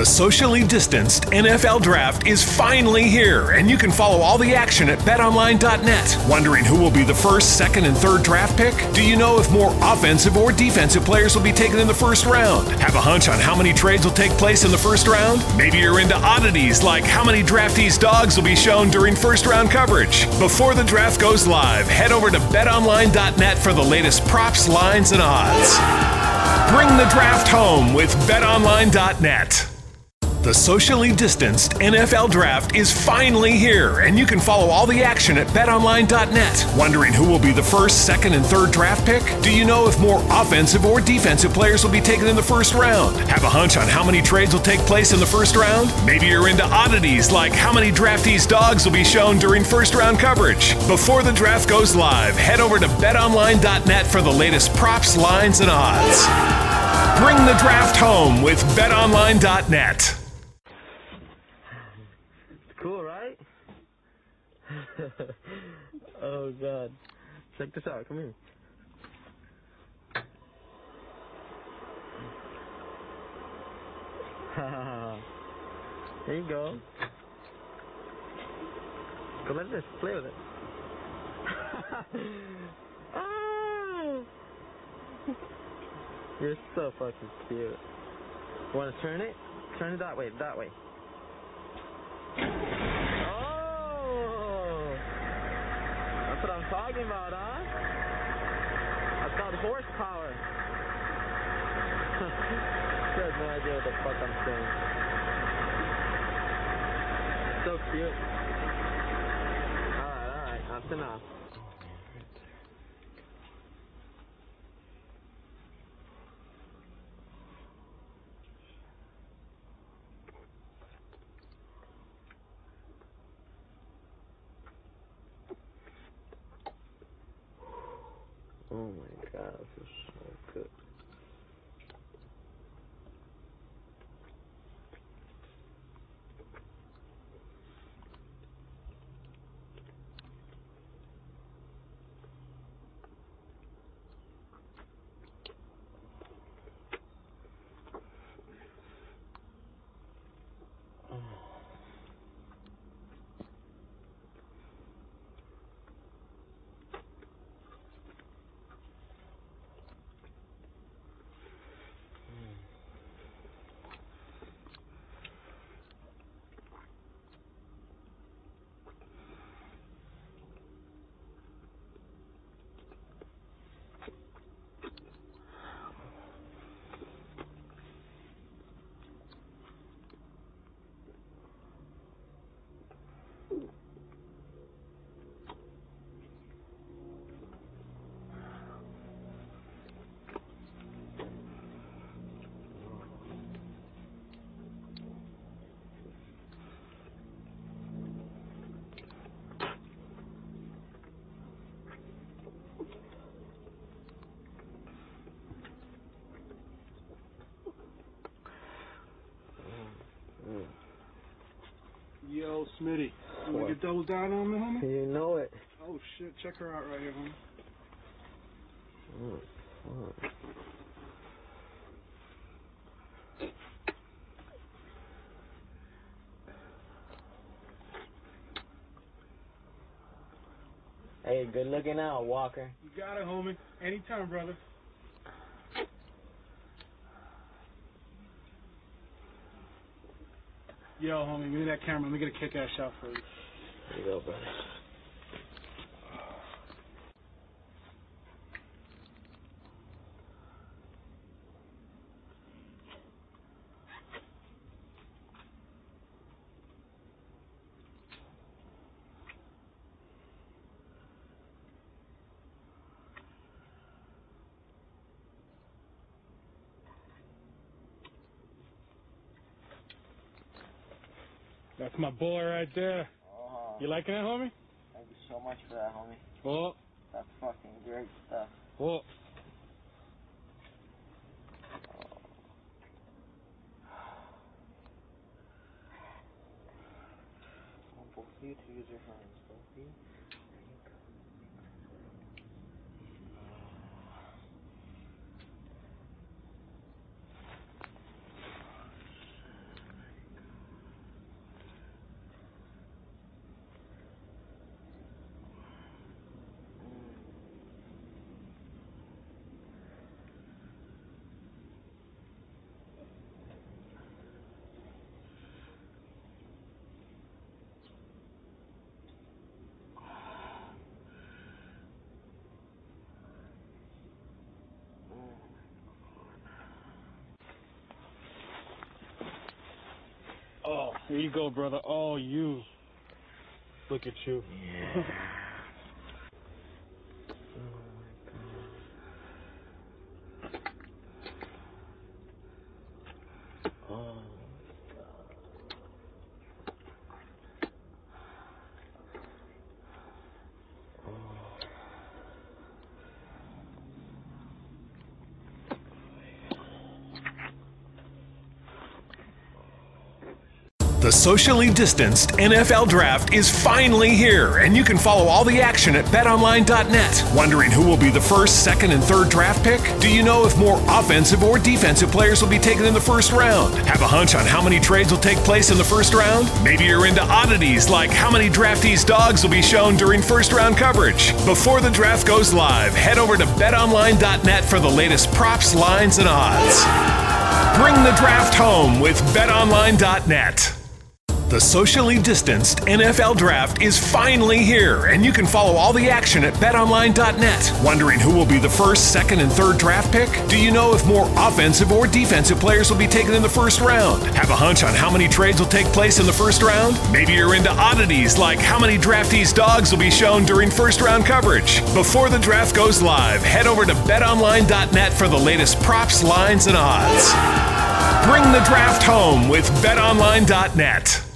The socially distanced NFL draft is finally here, and you can follow all the action at betonline.net. Wondering who will be the first, second, and third draft pick? Do you know if more offensive or defensive players will be taken in the first round? Have a hunch on how many trades will take place in the first round? Maybe you're into oddities like how many draftees' dogs will be shown during first round coverage. Before the draft goes live, head over to betonline.net for the latest props, lines, and odds. Bring the draft home with betonline.net. The socially distanced NFL draft is finally here, and you can follow all the action at betonline.net. Wondering who will be the first, second, and third draft pick? Do you know if more offensive or defensive players will be taken in the first round? Have a hunch on how many trades will take place in the first round? Maybe you're into oddities like how many draftees' dogs will be shown during first round coverage. Before the draft goes live, head over to betonline.net for the latest props, lines, and odds. Bring the draft home with betonline.net. Cool, right? oh god. Check this out. Come here. there you go. Go like this. Play with it. ah! You're so fucking cute. Want to turn it? Turn it that way. That way. Oh! That's what I'm talking about, huh? That's called horsepower. you have no idea what the fuck I'm saying. So cute. Alright, alright. That's enough. Oh my god, this is so good. Yo, Smitty. You want to get double down on me, homie? You know it. Oh, shit. Check her out right here, homie. Oh, fuck. Hey, good looking out, Walker. You got it, homie. Anytime, brother. Yo, homie, give me that camera. Let me get a kick-ass shot for you. There you go, brother. That's my boy right there. Oh, You liking it, homie? thank you so much for that, homie. Oh, That's fucking great stuff. oh. I want both of you to use your hands. Both of you. Oh, here you go, brother. Oh, you. Look at you. Yeah. The socially distanced NFL draft is finally here, and you can follow all the action at betonline.net. Wondering who will be the first, second, and third draft pick? Do you know if more offensive or defensive players will be taken in the first round? Have a hunch on how many trades will take place in the first round? Maybe you're into oddities like how many draftees' dogs will be shown during first round coverage. Before the draft goes live, head over to betonline.net for the latest props, lines, and odds. Bring the draft home with betonline.net. The socially distanced NFL draft is finally here, and you can follow all the action at betonline.net. Wondering who will be the first, second, and third draft pick? Do you know if more offensive or defensive players will be taken in the first round? Have a hunch on how many trades will take place in the first round? Maybe you're into oddities like how many draftees' dogs will be shown during first round coverage. Before the draft goes live, head over to betonline.net for the latest props, lines, and odds. Bring the draft home with betonline.net.